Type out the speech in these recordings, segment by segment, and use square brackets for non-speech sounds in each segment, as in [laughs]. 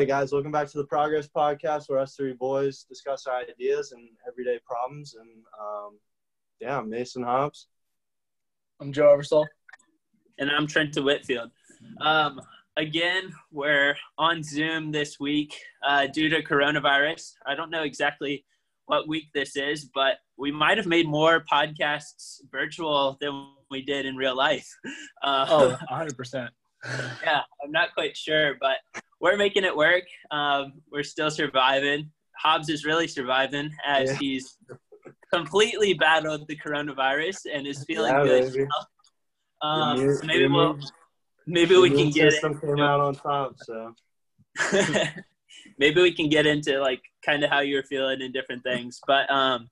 right, guys, welcome back to the Progress Podcast, where us three boys discuss our ideas and everyday problems. And um, yeah, I'm Mason Hobbs. I'm Joe Eversole. And I'm Trenton Whitfield. Um, again, we're on Zoom this week uh, due to coronavirus. I don't know exactly what week this is, but we might have made more podcasts virtual than we did in real life. [laughs] Uh, oh, 100%. [laughs] yeah, I'm not quite sure, but we're making it work. Um, we're still surviving. Hobbs is really surviving as yeah. he's completely battled the coronavirus and is feeling yeah, good. Um, immune, so maybe we'll maybe we can get it. came out on top, so [laughs] maybe we can get into like kind of how you're feeling and different things. But um,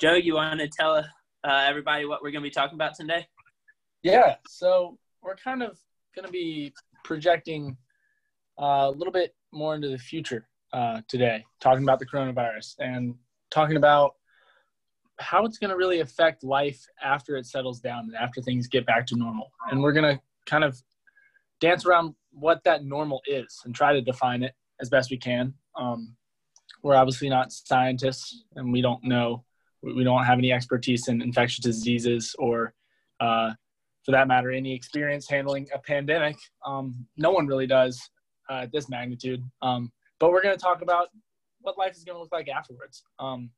Joe, you want to tell uh, everybody what we're going to be talking about today? Yeah, so we're kind of going to be projecting a little bit more into the future uh, today, talking about the coronavirus and talking about how it's going to really affect life after it settles down and after things get back to normal. And we're going to kind of dance around what that normal is and try to define it as best we can. Um, we're obviously not scientists and we don't know, we don't have any expertise in infectious diseases or, uh, for that matter, any experience handling a pandemic. Um, no one really does uh, at this magnitude. Um, but we're going to talk about what life is going to look like afterwards. Um,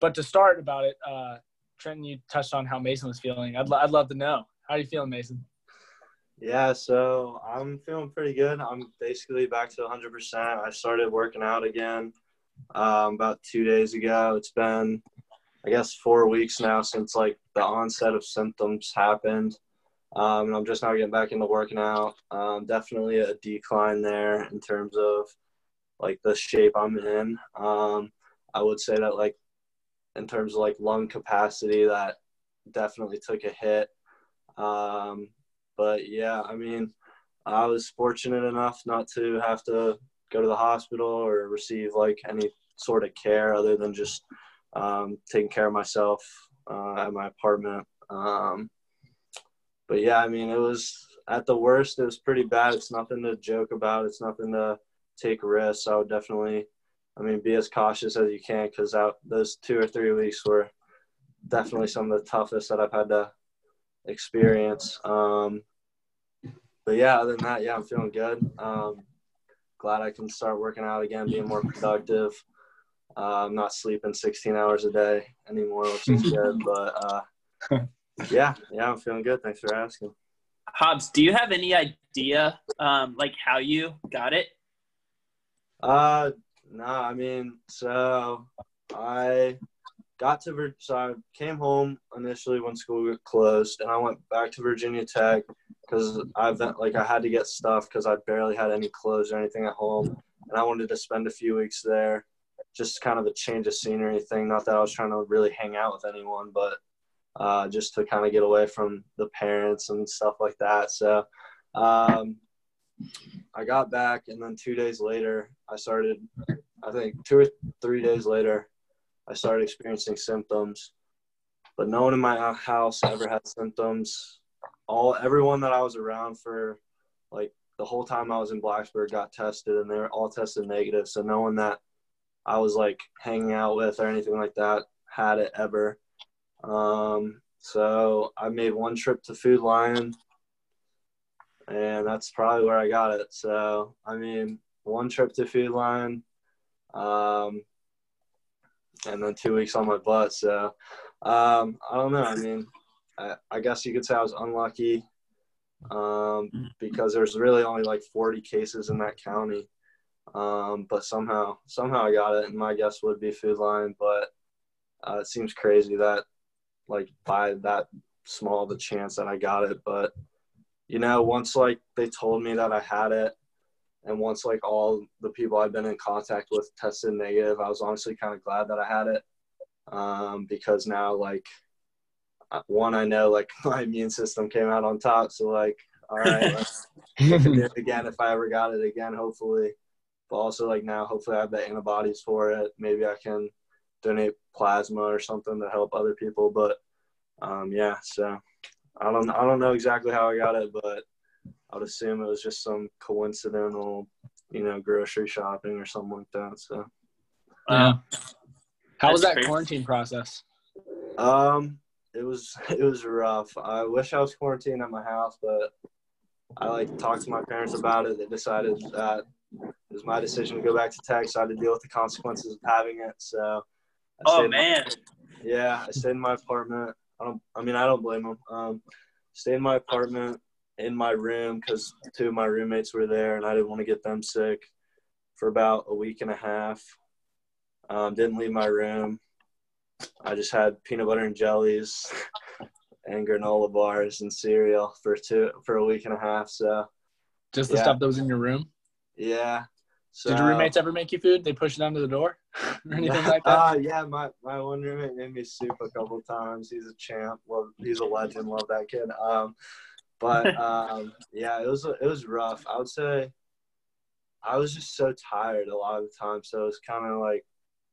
but to start about it, uh, Trenton, you touched on how Mason was feeling. I'd, I'd love to know. How are you feeling, Mason? Yeah, so I'm feeling pretty good. I'm basically back to 100%. I started working out again um, about two days ago. It's been, I guess, four weeks now since like the onset of symptoms happened. Um, and I'm just now getting back into working out. Um, definitely a decline there in terms of like the shape I'm in. Um, I would say that like in terms of like lung capacity, that definitely took a hit. Um, but yeah, I mean, I was fortunate enough not to have to go to the hospital or receive like any sort of care other than just um, taking care of myself uh, at my apartment. But yeah, I mean, it was at the worst, it was pretty bad. It's nothing to joke about. It's nothing to take risks. I would definitely, I mean, be as cautious as you can because out those two or three weeks were definitely some of the toughest that I've had to experience. Um, but yeah, other than that, yeah, I'm feeling good. Um, glad I can start working out again, being more productive. Uh, I'm not sleeping 16 hours a day anymore, which is good. [laughs] But uh, yeah, yeah, I'm feeling good. Thanks for asking. Hobbs, do you have any idea, um, like how you got it? Uh, no, I mean, so I got to so I came home initially when school got closed, and I went back to Virginia Tech because I've like I had to get stuff because I barely had any clothes or anything at home, and I wanted to spend a few weeks there, just kind of a change of scenery thing. Not that I was trying to really hang out with anyone, but uh, just to kind of get away from the parents and stuff like that. So um, I got back, and then two days later, I started. I think two or three days later, I started experiencing symptoms, but no one in my house ever had symptoms. All everyone that I was around for like the whole time I was in Blacksburg got tested, and they were all tested negative. So no one that I was like hanging out with or anything like that had it ever. Um, so I made one trip to Food Lion, and that's probably where I got it. So I mean, one trip to Food Lion. Um, and then two weeks on my butt. So um, I don't know. I mean, I, I, guess you could say I was unlucky um, because there's really only like 40 cases in that county. Um, but somehow, somehow I got it, and my guess would be Food Lion. But uh, it seems crazy that like by that small the chance that I got it. But you know, once like they told me that I had it, and once like all the people I've been in contact with tested negative, I was honestly kind of glad that I had it um, because now like uh, one I know like [laughs] my immune system came out on top, so like all right, [laughs] let's do it again if I ever got it again, hopefully. But also like now, hopefully I have the antibodies for it. Maybe I can donate plasma or something to help other people. But um, yeah, so I don't I don't know exactly how I got it, but I would assume it was just some coincidental you know, grocery shopping or something like that. So, Yeah. How was that crazy. quarantine process? um, it was [laughs] it was rough. I wish I was quarantined at my house, but I like talked to my parents about it. They decided that it was my decision to go back to tech, so I had to deal with the consequences of having it. So, I Oh man. Yeah, I stayed in my apartment. I don't. I mean, I don't blame them. Um, stayed in my apartment in my room because two of my roommates were there, and I didn't want to get them sick for about a week and a half. Um, didn't leave my room. I just had peanut butter and jellies [laughs] and granola bars and cereal for two for a week and a half. So Just the Yeah. stuff that was in your room? yeah. So, Did your roommates ever make you food? They push it under the door [laughs] or anything like that? Uh, yeah, my, my one roommate made me soup a couple times. He's a champ. Love, he's a legend. Love that kid. Um, but [laughs] um, yeah, it was it was rough. I would say I was just so tired a lot of the time. So it was kind of like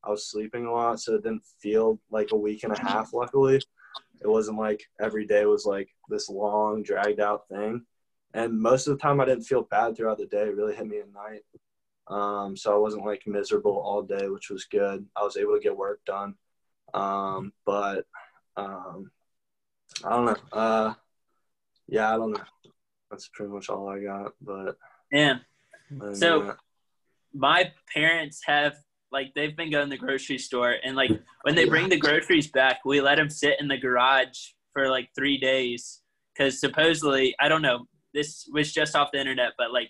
I was sleeping a lot, so it didn't feel like a week and a half. Luckily, it wasn't like every day was like this long, dragged out thing. And most of the time, I didn't feel bad throughout the day. It really hit me at night. Um, so I wasn't like miserable all day, which was good. I was able to get work done. Um, but um, I don't know. Uh, yeah, I don't know. That's pretty much all I got. But Yeah. So- that- my parents have like they've been going to the grocery store and like when they bring the groceries back we let them sit in the garage for like three days because supposedly i don't know this was just off the internet but like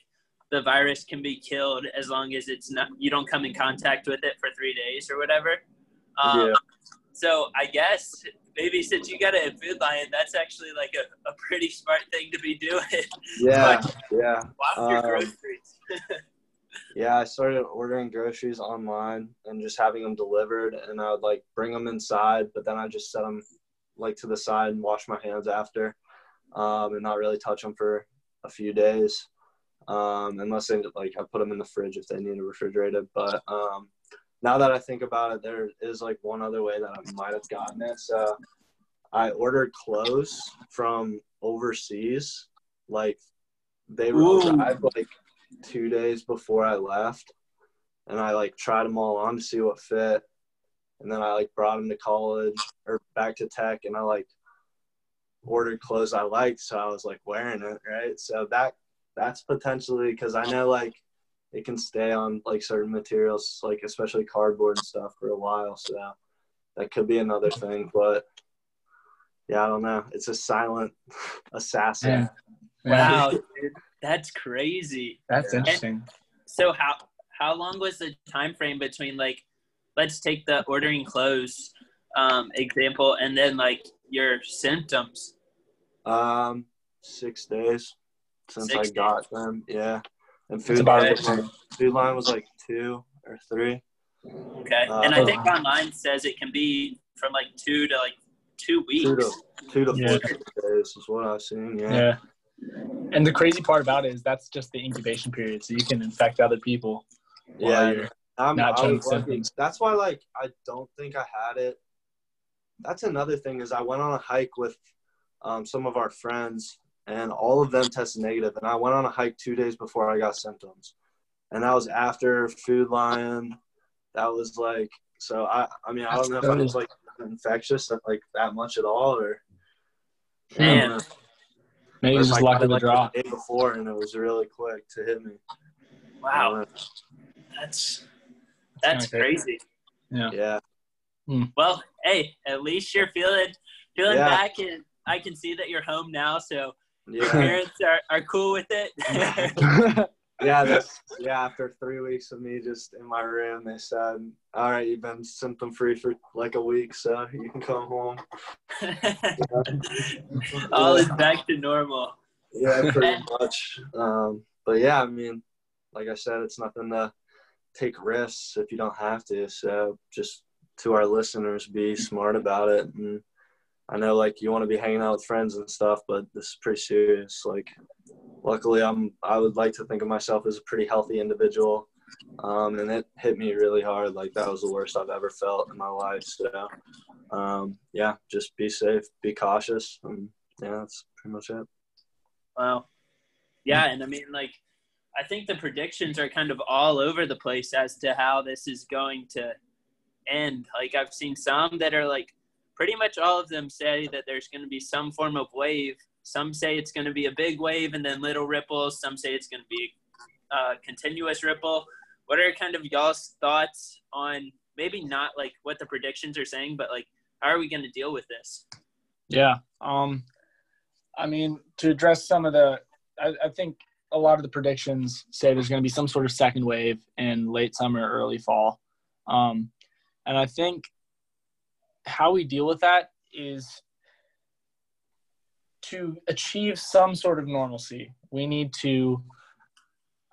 the virus can be killed as long as it's not you don't come in contact with it for three days or whatever um, Yeah. so i guess maybe since you got a food lion that's actually like a, a pretty smart thing to be doing [laughs] yeah, yeah. Walk your Um, groceries [laughs] Yeah, I started ordering groceries online and just having them delivered, and I would like bring them inside, but then I just set them like to the side and wash my hands after, um, and not really touch them for a few days, um, unless they like I put them in the fridge if they need to refrigerate it. But um, now that I think about it, there is like one other way that I might have gotten it. So I ordered clothes from overseas, like they were Ooh. arrived like two days before I left, and I like tried them all on to see what fit, and then I like brought them to college or back to tech, and I like ordered clothes I liked, so I was like wearing it, right? So that that's potentially because I know like it can stay on like certain materials, like especially cardboard and stuff, for a while. So that could be another thing, but yeah, I don't know. It's a silent [laughs] assassin. Yeah. wow dude, that's crazy That's Yeah. interesting. So how how long was the time frame between like let's take the ordering clothes um, example and then like your symptoms? Um, six days since Six I got them. Yeah, and food about line, was like, Food Lion was like two or three. Okay, Uh, and I think online says it can be from like two to like two weeks. Two to two to Yeah. four days is what I've seen. Yeah. Yeah. And the crazy part about it is that's just the incubation period, so you can infect other people. while Yeah, you're- I'm, not I showing was lucky. symptoms. That's why, like, I don't think I had it. That's another thing is I went on a hike with um, some of our friends, and all of them tested negative. And I went on a hike two days before I got symptoms, and that was after Food Lion. That was like so. I I mean I don't know if I was like infectious like that much at all, or Man. Maybe Or it's if just I luck of it, the like, draw. the day before, and it was really quick to hit me. Wow, that's that's kinda crazy. Yeah. Hmm. Well, hey, at least you're feeling feeling Yeah. back, and I can see that you're home now. So your parents are, are cool with it. [laughs] yeah, that's yeah. After three weeks of me just in my room, they said, "All right, you've been symptom free for like a week, so you can come home." [laughs] All is back to normal. Yeah, pretty [laughs] much. Um, but yeah, I mean, like I said, it's nothing to take risks if you don't have to. So just to our listeners, be smart about it. And I know like you want to be hanging out with friends and stuff, but this is pretty serious. Like, luckily, I'm I would like to think of myself as a pretty healthy individual. Um, and it hit me really hard. Like that was the worst I've ever felt in my life. So, um, yeah, just be safe, be cautious, and yeah, that's pretty much it. Wow. Yeah, and I mean, like, I think the predictions are kind of all over the place as to how this is going to end. Like I've seen some that are like pretty much all of them say that there's going to be some form of wave. Some say it's going to be a big wave and then little ripples. Some say it's going to be a continuous ripple. What are kind of y'all's thoughts on maybe not like what the predictions are saying, but like how are we going to deal with this? Yeah. Um, I mean, to address some of the, I, I think a lot of the predictions say there's going to be some sort of second wave in late summer, early fall. Um, and I think how we deal with that is to achieve some sort of normalcy. We need to,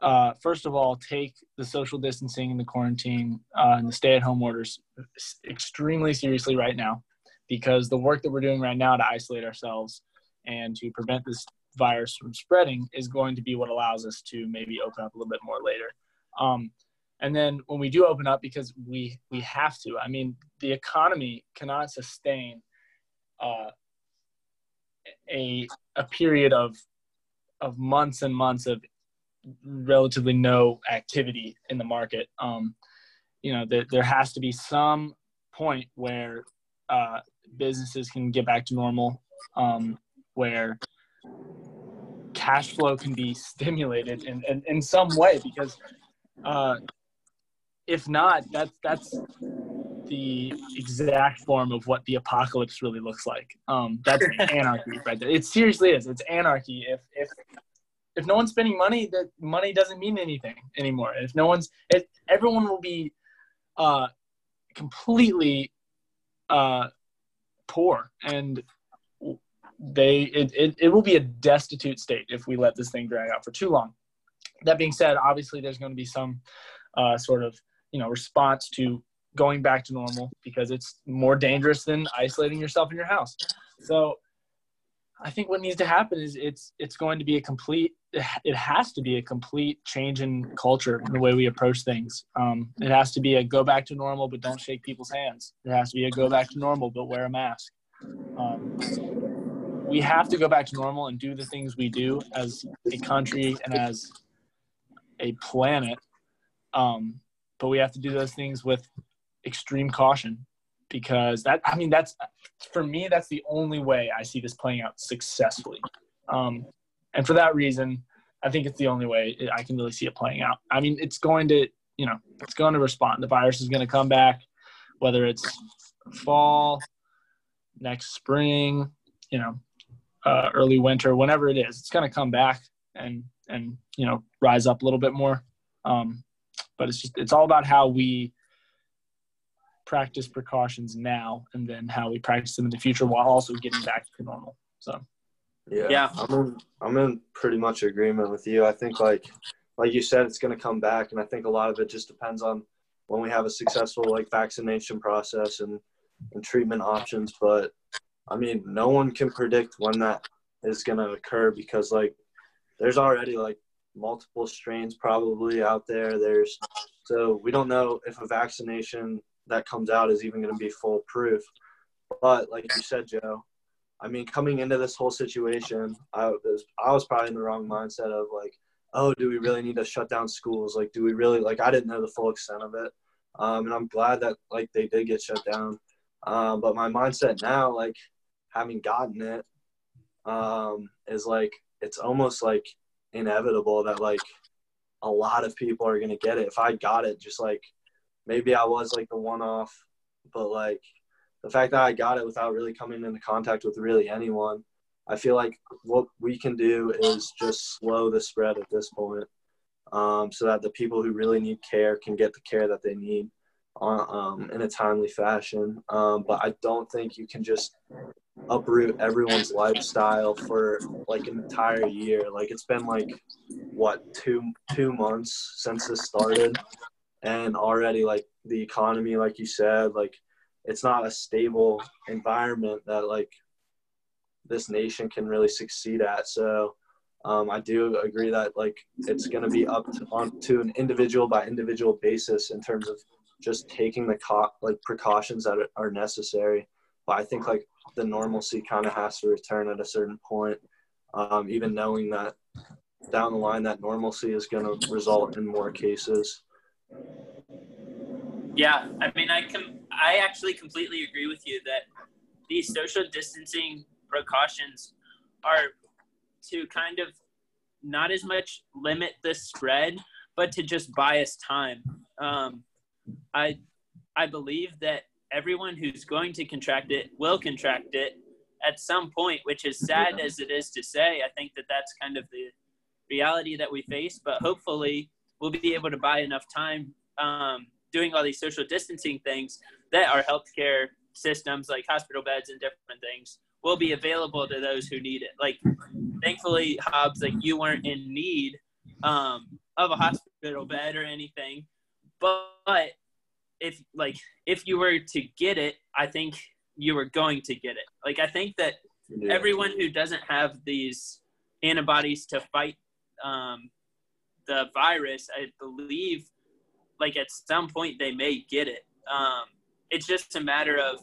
uh, first of all, take the social distancing and the quarantine uh, and the stay at home orders extremely seriously right now because the work that we're doing right now to isolate ourselves and to prevent this virus from spreading is going to be what allows us to maybe open up a little bit more later. Um, and then when we do open up, because we we have to, I mean, the economy cannot sustain uh, a a period of of months and months of relatively no activity in the market. Um, you know, there, there has to be some point where uh, businesses can get back to normal, um, where cash flow can be [laughs] stimulated in, in, in some way because uh, if not, that's that's the exact form of what the apocalypse really looks like. Um, that's [laughs] anarchy right there. It seriously is. It's anarchy. If if if no one's spending money, that money doesn't mean anything anymore. If no one's, if everyone will be uh, completely uh, poor, and they it, it, it will be a destitute state if we let this thing drag out for too long. That being said, obviously there's going to be some uh, sort of you know response to going back to normal because it's more dangerous than isolating yourself in your house. So I think what needs to happen is it's it's going to be a complete it has to be a complete change in culture in the way we approach things. Um, it has to be a go back to normal, but don't shake people's hands. It has to be a go back to normal, but wear a mask. Um, we have to go back to normal and do the things we do as a country and as a planet. Um, but we have to do those things with extreme caution because that I mean that's for me that's the only way I see this playing out successfully. Um, and for that reason, I think it's the only way I can really see it playing out. I mean, it's going to you know it's going to respond. The virus is going to come back, whether it's fall, next spring, you know, uh, early winter, whenever it is, it's going to come back and and you know rise up a little bit more. Um, but it's just it's all about how we practice precautions now and then how we practice them in the future while also getting back to normal. So yeah, yeah. I'm in, I'm in pretty much agreement with you. I think like like you said, it's going to come back, and I think a lot of it just depends on when we have a successful like vaccination process and and treatment options. But I mean, no one can predict when that is going to occur because like there's already like multiple strains probably out there. There's so we don't know if a vaccination that comes out is even going to be foolproof. But like you said, Joe, I mean, coming into this whole situation, I was I was probably in the wrong mindset of like, oh, do we really need to shut down schools? Like, do we really like? I didn't know the full extent of it, um, and I'm glad that like they did get shut down. Um, but my mindset now, like having gotten it, um, is like it's almost like inevitable that like a lot of people are gonna get it. If I got it, just like maybe I was like the one off, but like the fact that I got it without really coming into contact with really anyone, I feel like what we can do is just slow the spread at this point, um, so that the people who really need care can get the care that they need on, um, in a timely fashion. Um, but I don't think you can just uproot everyone's lifestyle for like an entire year. Like it's been like what two two months since this started, and already like the economy, like you said, like it's not a stable environment that like this nation can really succeed at. So um, I do agree that like it's going to be up to, on to an individual by individual basis in terms of just taking the co- like precautions that are necessary. But I think like the normalcy kind of has to return at a certain point, um, even knowing that down the line that normalcy is going to result in more cases. Yeah, I mean, I can. I actually completely agree with you that these social distancing precautions are to kind of not as much limit the spread, but to just us time. Um, I I believe that everyone who's going to contract it will contract it at some point, which is sad as it is to say. I think that that's kind of the reality that we face, but hopefully we'll be able to buy enough time um, doing all these social distancing things that our healthcare systems, like hospital beds and different things, will be available to those who need it. Like, thankfully, Hobbs, like you weren't in need um, of a hospital bed or anything, but if like if you were to get it, I think you were going to get it. Like I think that yeah. everyone who doesn't have these antibodies to fight um, the virus, I believe, like at some point they may get it. Um, it's just a matter of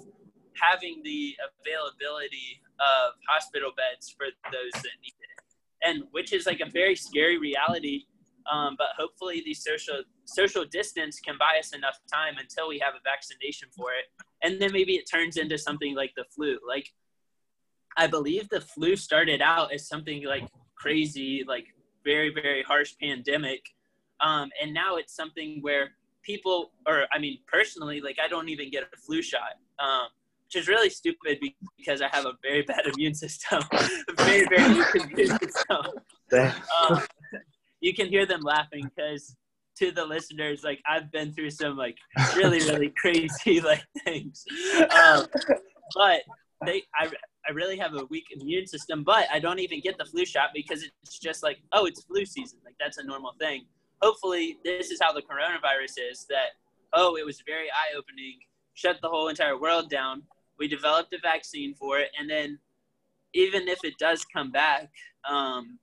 having the availability of hospital beds for those that need it, and which is like a very scary reality. Um, but hopefully, the social social distance can buy us enough time until we have a vaccination for it, and then maybe it turns into something like the flu. Like, I believe the flu started out as something like crazy, like very very harsh pandemic, um, and now it's something where people, or I mean, personally, like I don't even get a flu shot. Um, which is really stupid because I have a very [laughs] bad immune system, [laughs] very very weak immune system. You can hear them laughing because to the listeners, like I've been through some like really really [laughs] crazy like things, um, but they I I really have a weak immune system, but I don't even get the flu shot because it's just like oh it's flu season, like that's a normal thing. Hopefully, this is how the coronavirus is that oh it was very eye opening, shut the whole entire world down. We developed a vaccine for it, and then even if it does come back, um,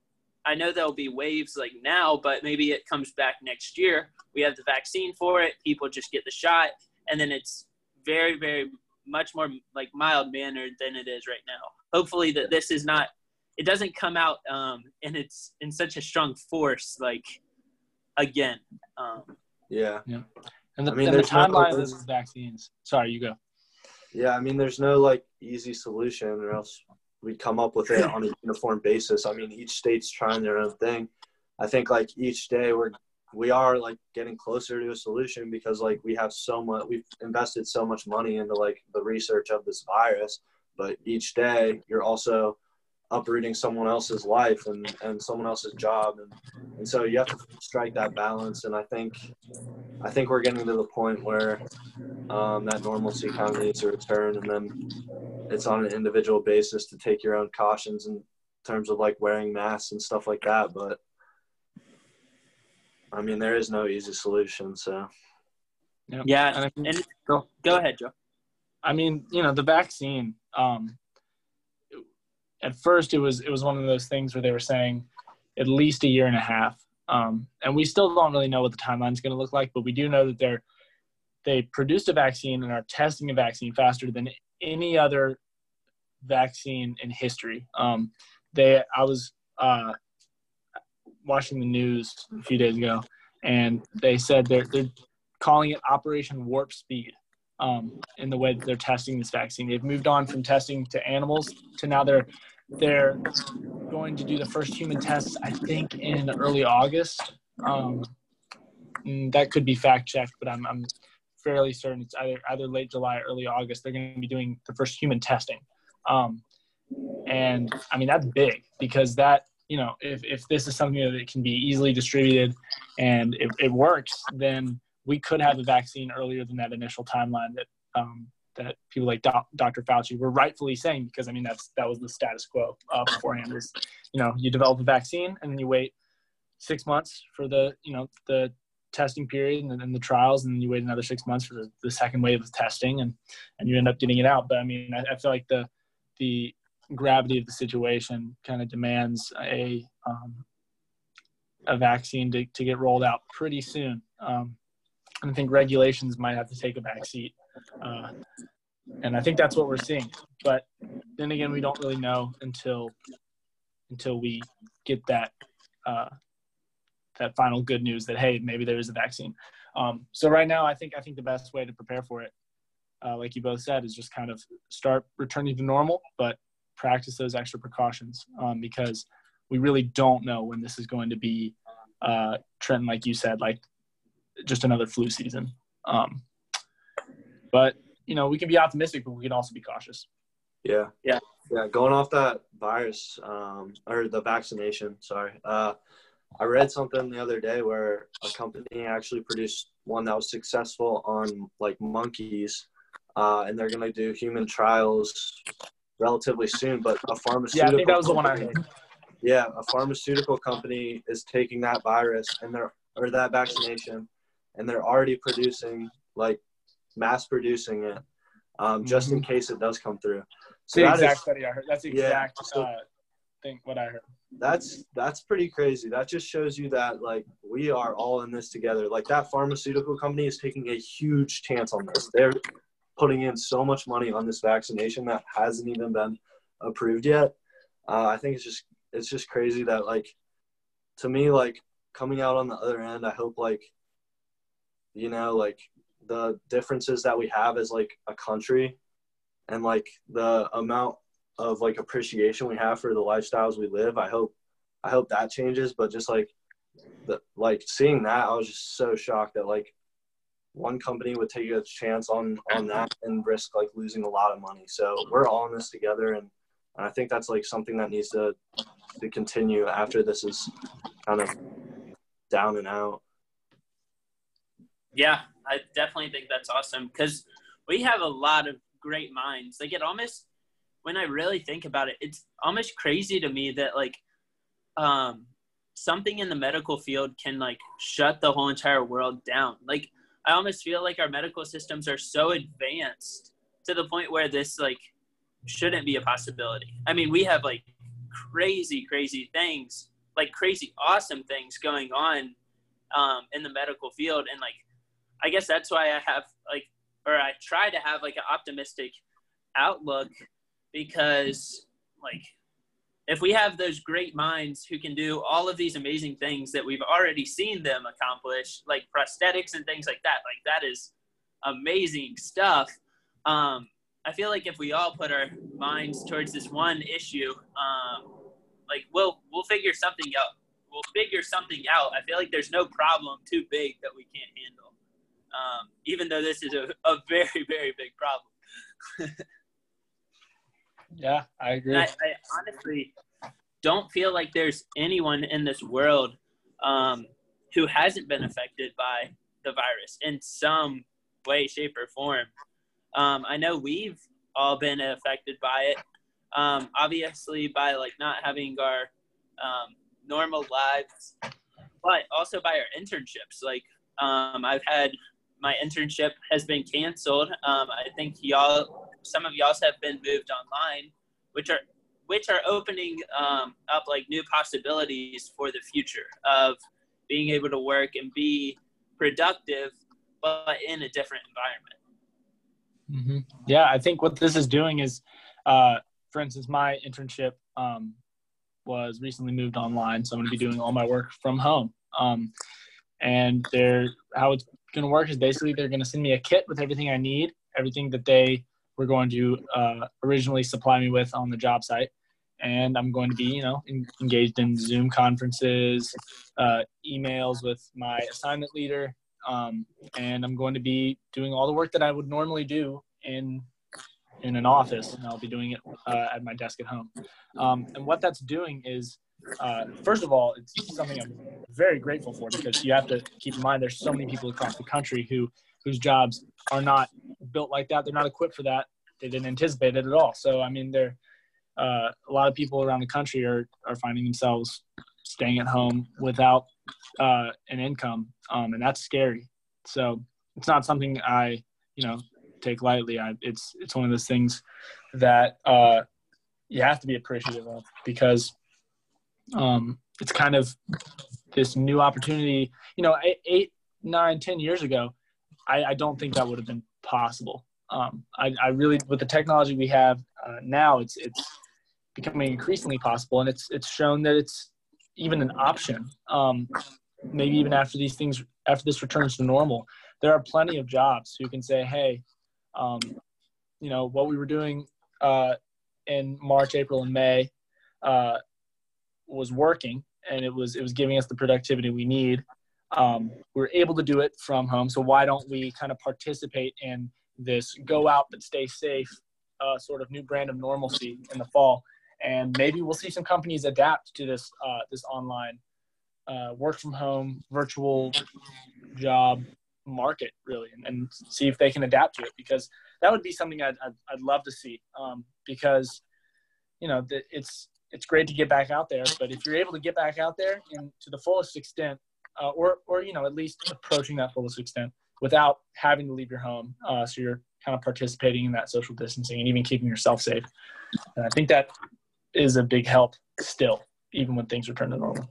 I know there'll be waves like now, but maybe it comes back next year. We have the vaccine for it. People just get the shot, and then it's very, very much more like mild mannered than it is right now. Hopefully, that this is not. It doesn't come out um, and it's in such a strong force like again. Um, yeah. Yeah. And the, I mean, and the timeline of these vaccines. Sorry, you go. Yeah, I mean, there's no like easy solution, or else we'd come up with it on a uniform basis. I mean, each state's trying their own thing. I think like each day we're we are like getting closer to a solution because like we have so much we've invested so much money into like the research of this virus but each day you're also uprooting someone else's life and, and someone else's job and, and so you have to strike that balance and i think i think we're getting to the point where um, that normalcy kind of needs to return and then it's on an individual basis to take your own cautions in terms of like wearing masks and stuff like that but i mean there is no easy solution so. Yeah, yeah and go, go ahead joe. I mean you know the vaccine um, at first it was it was one of those things where they were saying at least a year and a half um, and we still don't really know what the timeline is going to look like but we do know that they're they produced a vaccine and are testing a vaccine faster than any other vaccine in history um, they i was uh, watching the news a few days ago and they said they're, they're calling it operation warp speed um, in the way that they're testing this vaccine. They've moved on from testing to animals to now they're they're going to do the first human tests, I think, in early August. Um, mm, that could be fact checked, but I'm, I'm fairly certain it's either either late July early August. They're going to be doing the first human testing, um, and I mean that's big because that you know if if this is something that can be easily distributed and it, it works, then we could have a vaccine earlier than that initial timeline that um, that people like Dr. Fauci were rightfully saying because I mean that's that was the status quo uh, beforehand is you know you develop a vaccine and then you wait six months for the you know the testing period and then the trials and you wait another six months for the, the second wave of testing and and you end up getting it out but I mean I, I feel like the the gravity of the situation kind of demands a um, a vaccine to, to get rolled out pretty soon um, and I think regulations might have to take a back seat uh, and I think that's what we're seeing. But then again, we don't really know until until we get that uh, that final good news that hey maybe there is a vaccine. Um, so right now I think I think the best way to prepare for it, uh, like you both said, is just kind of start returning to normal, but practice those extra precautions um, because we really don't know when this is going to be uh, Trenton, like you said, like just another flu season. Um, but you know, we can be optimistic, but we can also be cautious. Yeah. Yeah. Yeah. Going off that virus, um, or the vaccination, sorry. Uh, I read something the other day where a company actually produced one that was successful on like monkeys, uh, and they're going to do human trials relatively soon. But a pharmaceutical Yeah, I think that was the one I company- heard. yeah, a pharmaceutical company is taking that virus and they're or that vaccination, and they're already producing like mass producing it, um, just in case it does come through. So the exact is study I heard. That's the Yeah, exact so- uh, thing what I heard. that's that's pretty crazy. That just shows you that like we are all in this together. Like that pharmaceutical company is taking a huge chance on this. They're putting in so much money on this vaccination that hasn't even been approved yet. Uh, I think it's just it's just crazy that like to me like coming out on the other end. I hope like you know like the differences that we have as like a country and like the amount of like appreciation we have for the lifestyles we live. I hope I hope that changes. But just like the like seeing that, I was just so shocked that like one company would take a chance on on that and risk like losing a lot of money. So we're all in this together and and I think that's like something that needs to to continue after this is kind of down and out. Yeah, I definitely think that's awesome because we have a lot of great minds. Like it almost, when I really think about it, it's almost crazy to me that like, um, something in the medical field can like shut the whole entire world down. Like I almost feel like our medical systems are so advanced to the point where this like shouldn't be a possibility. I mean, we have like crazy, crazy things, like crazy awesome things going on um, in the medical field, and like I guess that's why I have like, or I try to have like an optimistic outlook because like if we have those great minds who can do all of these amazing things that we've already seen them accomplish, like prosthetics and things like that, like that is amazing stuff. Um, I feel like if we all put our minds towards this one issue, um, like we'll we'll figure something out. We'll figure something out. I feel like there's no problem too big that we can't handle, um, even though this is a, a very very big problem. [laughs] Yeah, I agree. I, I honestly don't feel like there's anyone in this world um, who hasn't been affected by the virus in some way, shape, or form. Um, I know we've all been affected by it. Um, obviously, by like not having our um, normal lives, but also by our internships. Like um, I've had my internship has been canceled. Um, I think y'all, some of y'all have been moved online, which are which are opening um, up like new possibilities for the future of being able to work and be productive, but in a different environment. hmm Yeah, I think what this is doing is, uh, for instance, my internship um, was recently moved online, so I'm going to be doing all my work from home. Um, and they're how it's going to work is basically they're going to send me a kit with everything I need, everything that they were going to uh, originally supply me with on the job site. And I'm going to be, you know, in, engaged in Zoom conferences, uh, emails with my assignment leader, um, and I'm going to be doing all the work that I would normally do in in an office, and I'll be doing it uh, at my desk at home. Um, and what that's doing is, uh, first of all, it's something I'm very grateful for because you have to keep in mind there's so many people across the country who whose jobs are not built like that. They're not equipped for that. They didn't anticipate it at all. So I mean, there uh, a lot of people around the country are are finding themselves staying at home without uh, an income, um, and that's scary. So it's not something I, you know, take lightly. I, it's it's one of those things that uh, you have to be appreciative of because um, it's kind of this new opportunity. You know, eight, nine, ten years ago, I, I don't think that would have been possible. Um, I, I really, with the technology we have uh, now, it's it's becoming increasingly possible, and it's it's shown that it's even an option. Um, maybe even after these things, after this returns to normal, there are plenty of jobs who can say, hey, um, you know, what we were doing uh, in March, April, and May uh, was working, and it was it was giving us the productivity we need. Um, we're able to do it from home, so why don't we kind of participate in this go out but stay safe uh, sort of new brand of normalcy in the fall? And maybe we'll see some companies adapt to this uh, this online uh, work from home virtual job market really and, and, see if they can adapt to it because that would be something I'd, I'd, I'd love to see um, because you know it's it's great to get back out there but if you're able to get back out there and to the fullest extent uh, or or you know at least approaching that fullest extent without having to leave your home. Uh, so you're kind of participating in that social distancing and even keeping yourself safe. And i think that is a big help still even when things return to normal.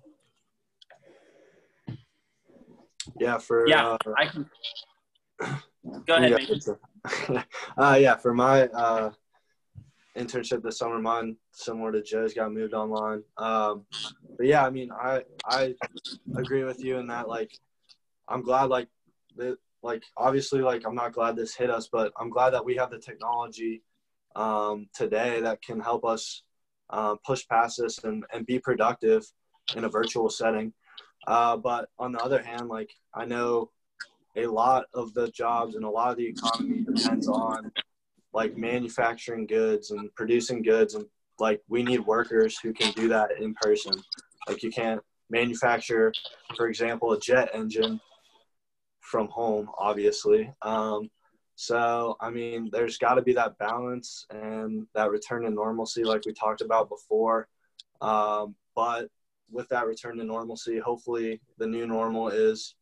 Yeah for yeah uh, i can go ahead yeah, [laughs] uh, yeah for my uh, internship this summer mine similar to joe's got moved online. Um, but yeah i mean i i agree with you in that like i'm glad like that like obviously like i'm not glad this hit us but i'm glad that we have the technology um, today that can help us uh, push past this and, and be productive in a virtual setting. Uh, but on the other hand, like I know a lot of the jobs and a lot of the economy depends on like manufacturing goods and producing goods and like we need workers who can do that in person. Like you can't manufacture, for example, a jet engine from home, obviously. Um, so, I mean, there's got to be that balance and that return to normalcy, like we talked about before. Um, but with that return to normalcy, hopefully the new normal is,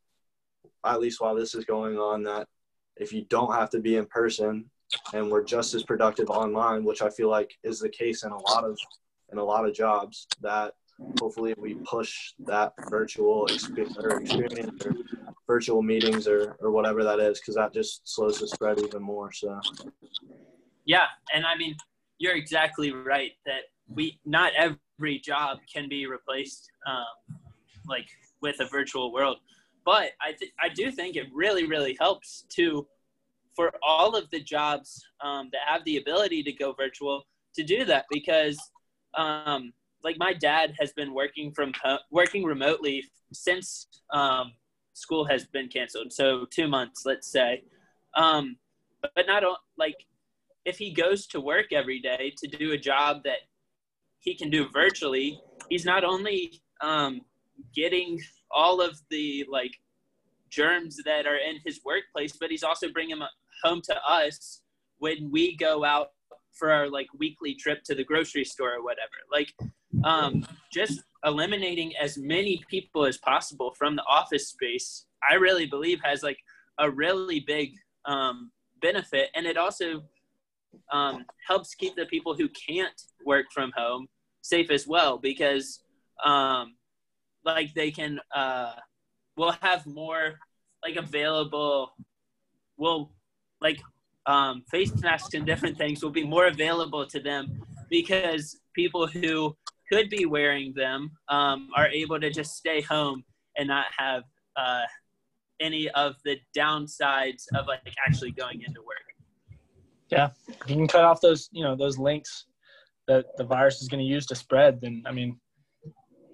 at least while this is going on, that if you don't have to be in person and we're just as productive online, which I feel like is the case in a lot of in a lot of jobs, that hopefully we push that virtual experience or, experience or virtual meetings or, or whatever that is, because that just slows the spread even more. So, yeah, and I mean, you're exactly right that we not every job can be replaced um, like with a virtual world but I, th- I do think it really really helps to for all of the jobs um, that have the ability to go virtual to do that because um, like my dad has been working from working remotely since um, school has been canceled. So two months let's say. Um, but not like if he goes to work every day to do a job that he can do virtually, he's not only um, getting all of the like germs that are in his workplace, but he's also bringing home to us when we go out for our like weekly trip to the grocery store or whatever. Like, um, just eliminating as many people as possible from the office space, I really believe has like a really big um, benefit, and it also um, helps keep the people who can't work from home safe as well because um, like they can uh, we'll have more like available will like um, face masks and different things will be more available to them because people who could be wearing them um, are able to just stay home and not have uh, any of the downsides of like actually going into work. Yeah, you can cut off those you know those links that the virus is going to use to spread, then I mean,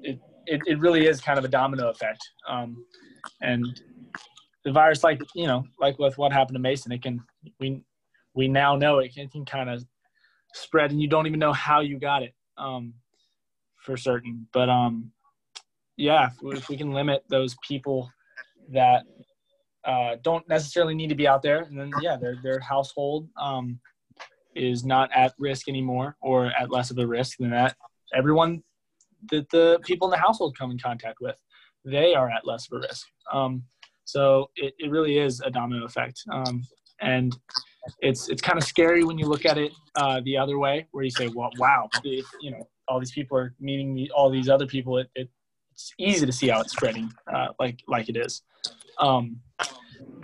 it, it, it really is kind of a domino effect. Um, and the virus, like you know, like with what happened to Mason, it can we we now know it can, can kind of spread, and you don't even know how you got it um, for certain. But um, yeah, if we, if we can limit those people that uh, don't necessarily need to be out there, and then yeah, their their household um, is not at risk anymore or at less of a risk than that. Everyone that the people in the household come in contact with, they are at less of a risk. Um, so it, it really is a domino effect. Um, and it's it's kind of scary when you look at it uh, the other way, where you say, "Well, wow, if, you know, all these people are meeting all these other people." It, it it's easy to see how it's spreading, uh, like like it is. Um,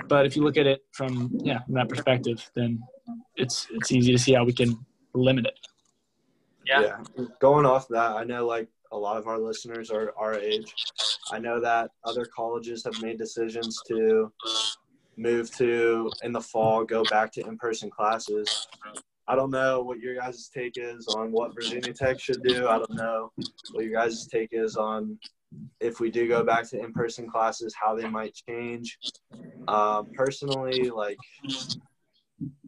but if you look at it from yeah from that perspective, then it's it's easy to see how we can limit it. Yeah. yeah. Going off that, I know like a lot of our listeners are our age. I know that other colleges have made decisions to move to in the fall go back to in-person classes. I don't know what your guys' take is on what Virginia Tech should do. I don't know what your guys' take is on if we do go back to in-person classes, how they might change. Um, personally, like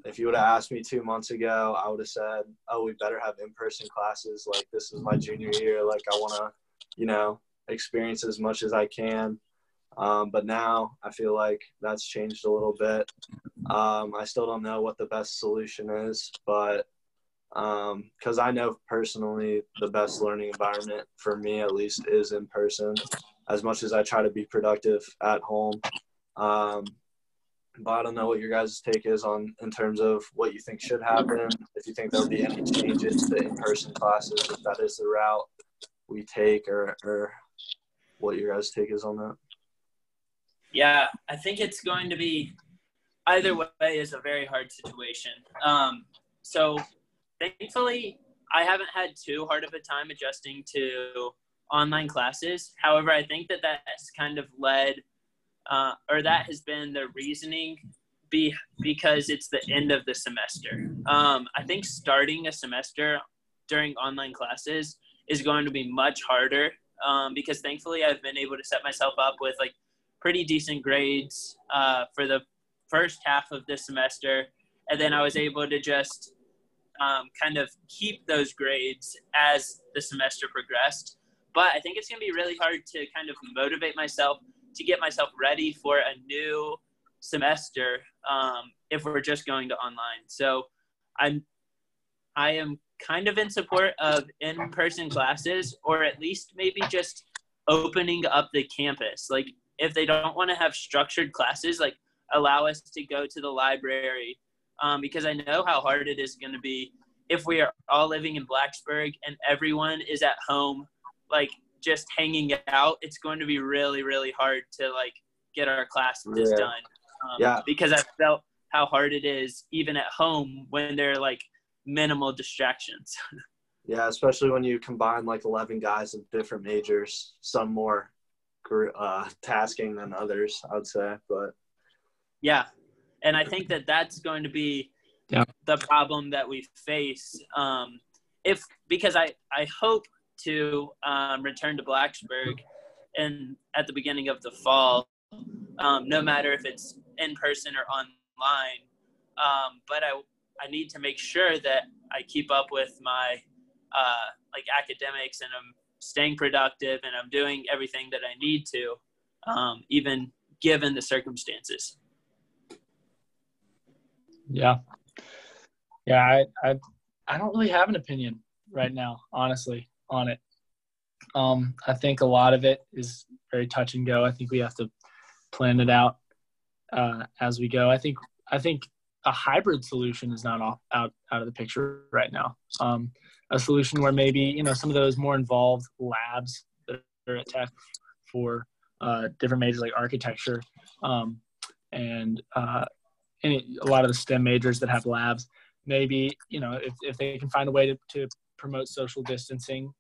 if you would have asked me two months ago, I would have said, "Oh, we better have in-person classes. Like this is my junior year. Like I want to, you know, experience as much as I can." Um, but now I feel like that's changed a little bit. Um, I still don't know what the best solution is, but because um, I know personally the best learning environment for me at least is in person. As much as I try to be productive at home, um, but I don't know what your guys' take is on in terms of what you think should happen. If you think there'll be any changes to in-person classes, if that is the route we take, or or what your guys' take is on that. Yeah, I think it's going to be either way is a very hard situation. Um, so thankfully, I haven't had too hard of a time adjusting to online classes. However, I think that that's kind of led, uh, or that has been the reasoning be, because it's the end of the semester. Um, I think starting a semester during online classes is going to be much harder um, because thankfully I've been able to set myself up with like pretty decent grades uh, for the first half of the semester. And then I was able to just um, kind of keep those grades as the semester progressed. But I think it's going to be really hard to kind of motivate myself to get myself ready for a new semester um, if we're just going to online. So I'm I am kind of in support of in-person classes or at least maybe just opening up the campus. Like if they don't want to have structured classes, like allow us to go to the library um, because I know how hard it is going to be if we are all living in Blacksburg and everyone is at home, like just hanging out. It's going to be really, really hard to like get our classes yeah. done. Um, yeah. Because I felt how hard it is even at home when there are like minimal distractions. [laughs] yeah, especially when you combine like 11 guys of different majors, some more uh, tasking than others, I would say. But yeah, and I think that that's going to be yeah. the problem that we face. Um, if because I I hope to um, return to Blacksburg and at the beginning of the fall, um, no matter if it's in person or online. Um, but I I need to make sure that I keep up with my uh, like academics and I'm staying productive and I'm doing everything that I need to, um, even given the circumstances. Yeah. Yeah, I, I I don't really have an opinion right now, honestly, on it. Um, I think a lot of it is very touch and go. I think we have to plan it out uh, as we go. I think I think a hybrid solution is not off, out out of the picture right now. Um, a solution where maybe you know some of those more involved labs that are at Tech for uh, different majors like architecture um, and uh, any, a lot of the STEM majors that have labs. Maybe you know if, if they can find a way to, to promote social distancing,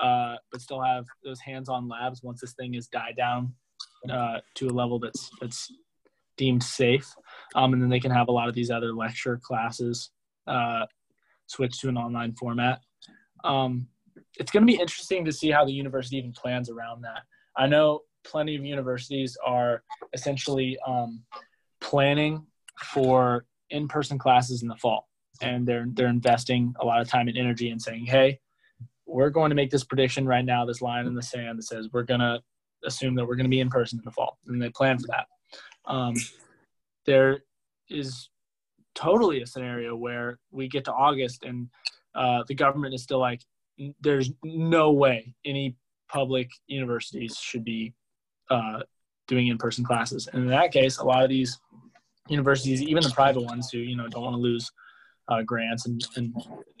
uh, but still have those hands-on labs once this thing is died down uh, to a level that's that's deemed safe, um, and then they can have a lot of these other lecture classes uh, switch to an online format. Um, it's going to be interesting to see how the university even plans around that. I know plenty of universities are essentially um, planning for in-person classes in the fall and they're they're investing a lot of time and energy in saying hey we're going to make this prediction right now this line in the sand that says we're going to assume that we're going to be in person in the fall and they plan for that. Um, there is totally a scenario where we get to august and uh, the government is still like there's no way any public universities should be uh, doing in-person classes. And in that case a lot of these universities, even the private ones who you know don't want to lose uh, grants and, and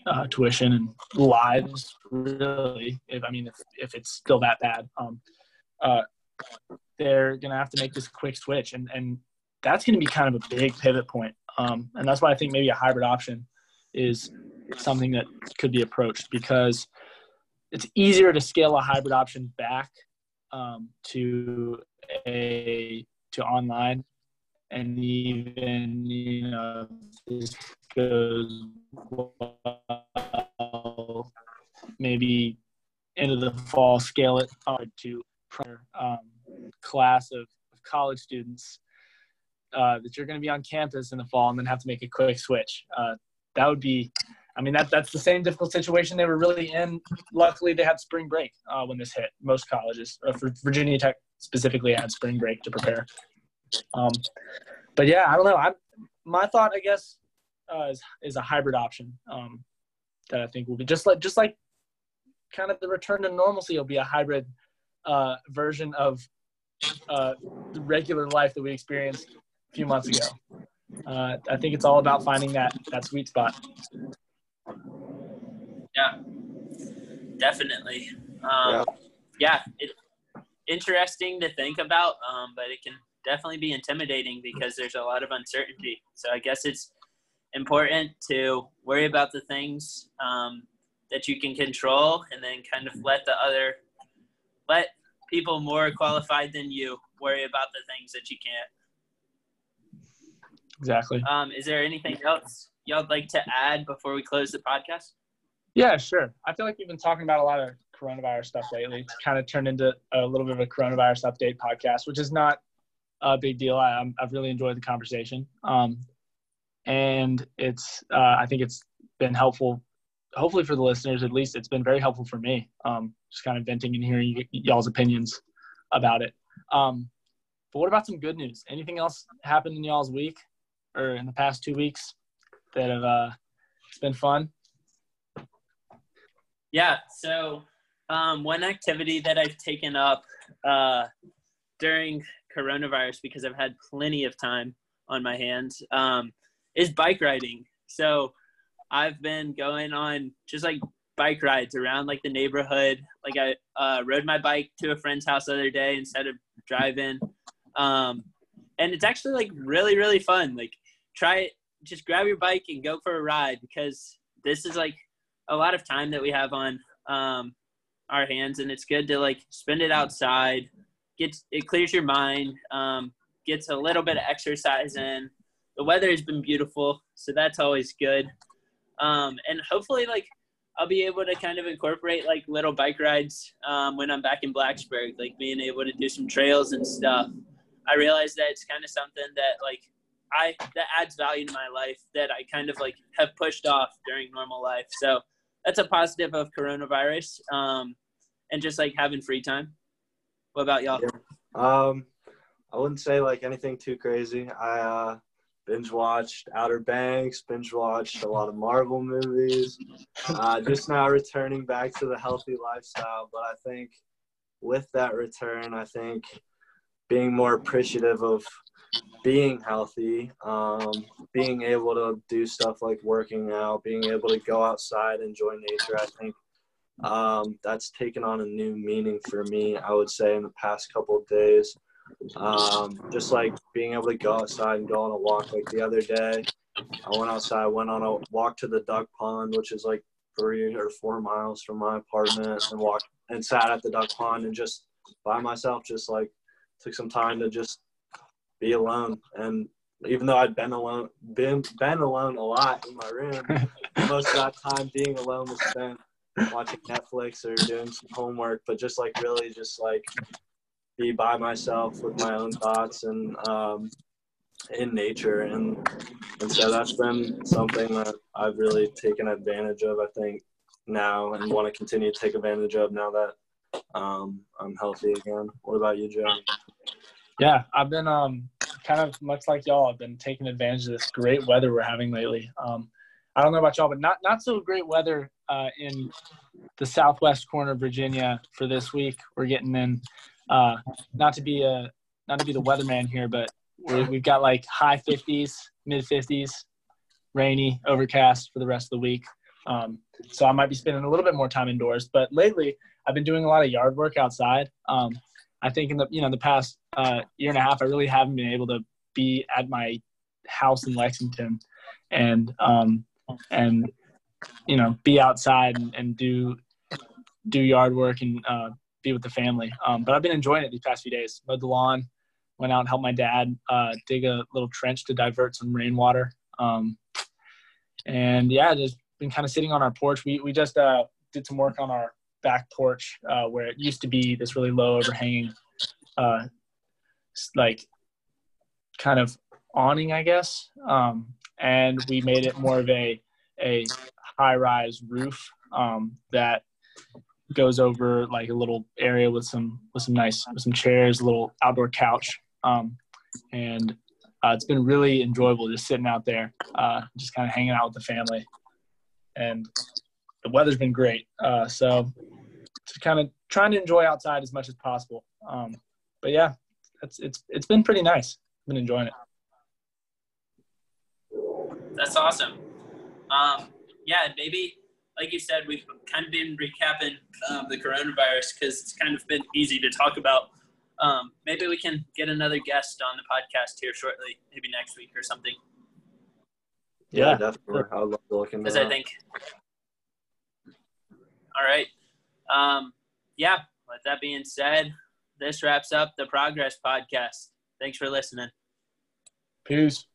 uh, tuition and lives. Really, if I mean, if, if it's still that bad, um, uh, they're gonna have to make this quick switch, and and that's gonna be kind of a big pivot point. Um, and that's why I think maybe a hybrid option is something that could be approached because it's easier to scale a hybrid option back um, to a to online and even you know this goes well, maybe into the fall scale it hard to um, class of, of college students uh, that you're going to be on campus in the fall and then have to make a quick switch. Uh, that would be, I mean, that that's the same difficult situation they were really in. Luckily, they had spring break uh, when this hit. Most colleges, uh, for Virginia Tech specifically, had spring break to prepare. Um, but yeah, I don't know. I my thought, I guess, uh, is is a hybrid option um, that I think will be just like just like kind of the return to normalcy will be a hybrid uh, version of uh, the regular life that we experienced a few months ago. Uh, I think it's all about finding that that sweet spot. Yeah, definitely. Um, yeah, yeah it's interesting to think about, um, but it can definitely be intimidating because there's a lot of uncertainty. So I guess it's important to worry about the things um, that you can control, and then kind of let the other let people more qualified than you worry about the things that you can't. Exactly. Um, is there anything else y'all would like to add before we close the podcast? Yeah, sure. I feel like we've been talking about a lot of coronavirus stuff lately. It's kind of turned into a little bit of a coronavirus update podcast, which is not a big deal. I, have really enjoyed the conversation. Um, and it's, uh, I think it's been helpful, hopefully for the listeners, at least it's been very helpful for me. Um, just kind of venting and hearing y- y'all's opinions about it. Um, but what about some good news? Anything else happened in y'all's week or in the past two weeks that have uh, it's been fun? Yeah. So um, one activity that I've taken up uh, during coronavirus because I've had plenty of time on my hands um, is bike riding. So I've been going on just like bike rides around like the neighborhood. Like I uh, rode my bike to a friend's house the other day instead of driving. Um, and it's actually like really, really fun. Like try it, just grab your bike and go for a ride because this is like a lot of time that we have on um, our hands and it's good to like spend it outside gets it clears your mind um, gets a little bit of exercise in the weather has been beautiful so that's always good um, and hopefully like i'll be able to kind of incorporate like little bike rides um, when i'm back in blacksburg like being able to do some trails and stuff i realize that it's kind of something that like i that adds value to my life that i kind of like have pushed off during normal life so that's a positive of coronavirus um, and just like having free time. What about y'all? Yeah. Um, I wouldn't say like anything too crazy. I uh, binge watched Outer Banks, binge watched a lot of Marvel movies. Uh, just now returning back to the healthy lifestyle, but I think with that return, I think being more appreciative of being healthy, um, being able to do stuff like working out, being able to go outside, and enjoy nature. I think um, that's taken on a new meaning for me. I would say in the past couple of days, um, just like being able to go outside and go on a walk. Like the other day, I went outside, went on a walk to the duck pond, which is like three or four miles from my apartment, and walked and sat at the duck pond and just by myself, just like took some time to just be alone. And even though I'd been alone, been been alone a lot in my room, [laughs] most of that time being alone was spent watching Netflix or doing some homework. But just like really, just like be by myself with my own thoughts and um, in nature, and and so that's been something that I've really taken advantage of. I think now and want to continue to take advantage of now that um, I'm healthy again. What about you, Joe? Yeah, I've been um, kind of much like y'all. I've been taking advantage of this great weather we're having lately. Um, I don't know about y'all, but not not so great weather uh, in the southwest corner of Virginia for this week. We're getting in. Uh, not to be a not to be the weatherman here, but we have got like high 50s, mid 50s, rainy, overcast for the rest of the week. Um, so I might be spending a little bit more time indoors. But lately, I've been doing a lot of yard work outside. Um, I think in the you know the past uh, year and a half, I really haven't been able to be at my house in Lexington and um, and you know be outside and, and do do yard work and uh, be with the family. Um, but I've been enjoying it these past few days. Mowed the lawn, went out and helped my dad uh, dig a little trench to divert some rainwater. Um, and yeah, just been kind of sitting on our porch. We we just uh, did some work on our back porch uh, where it used to be this really low overhanging, uh, like kind of awning, I guess. Um, and we made it more of a a high rise roof um, that goes over like a little area with some with some nice with some chairs, a little outdoor couch, um, and uh, it's been really enjoyable just sitting out there, uh, just kind of hanging out with the family, and the weather's been great. Uh, so just kind of trying to enjoy outside as much as possible. Um, but yeah, it's it's it's been pretty nice. I've been enjoying it. That's awesome. Um, yeah, maybe like you said, we've kind of been recapping um, the coronavirus because it's kind of been easy to talk about. Um, maybe we can get another guest on the podcast here shortly, maybe next week or something. Yeah, yeah definitely. I would love to look into Because I think. All right. Um, yeah. With that being said, this wraps up the Progress Podcast. Thanks for listening. Peace.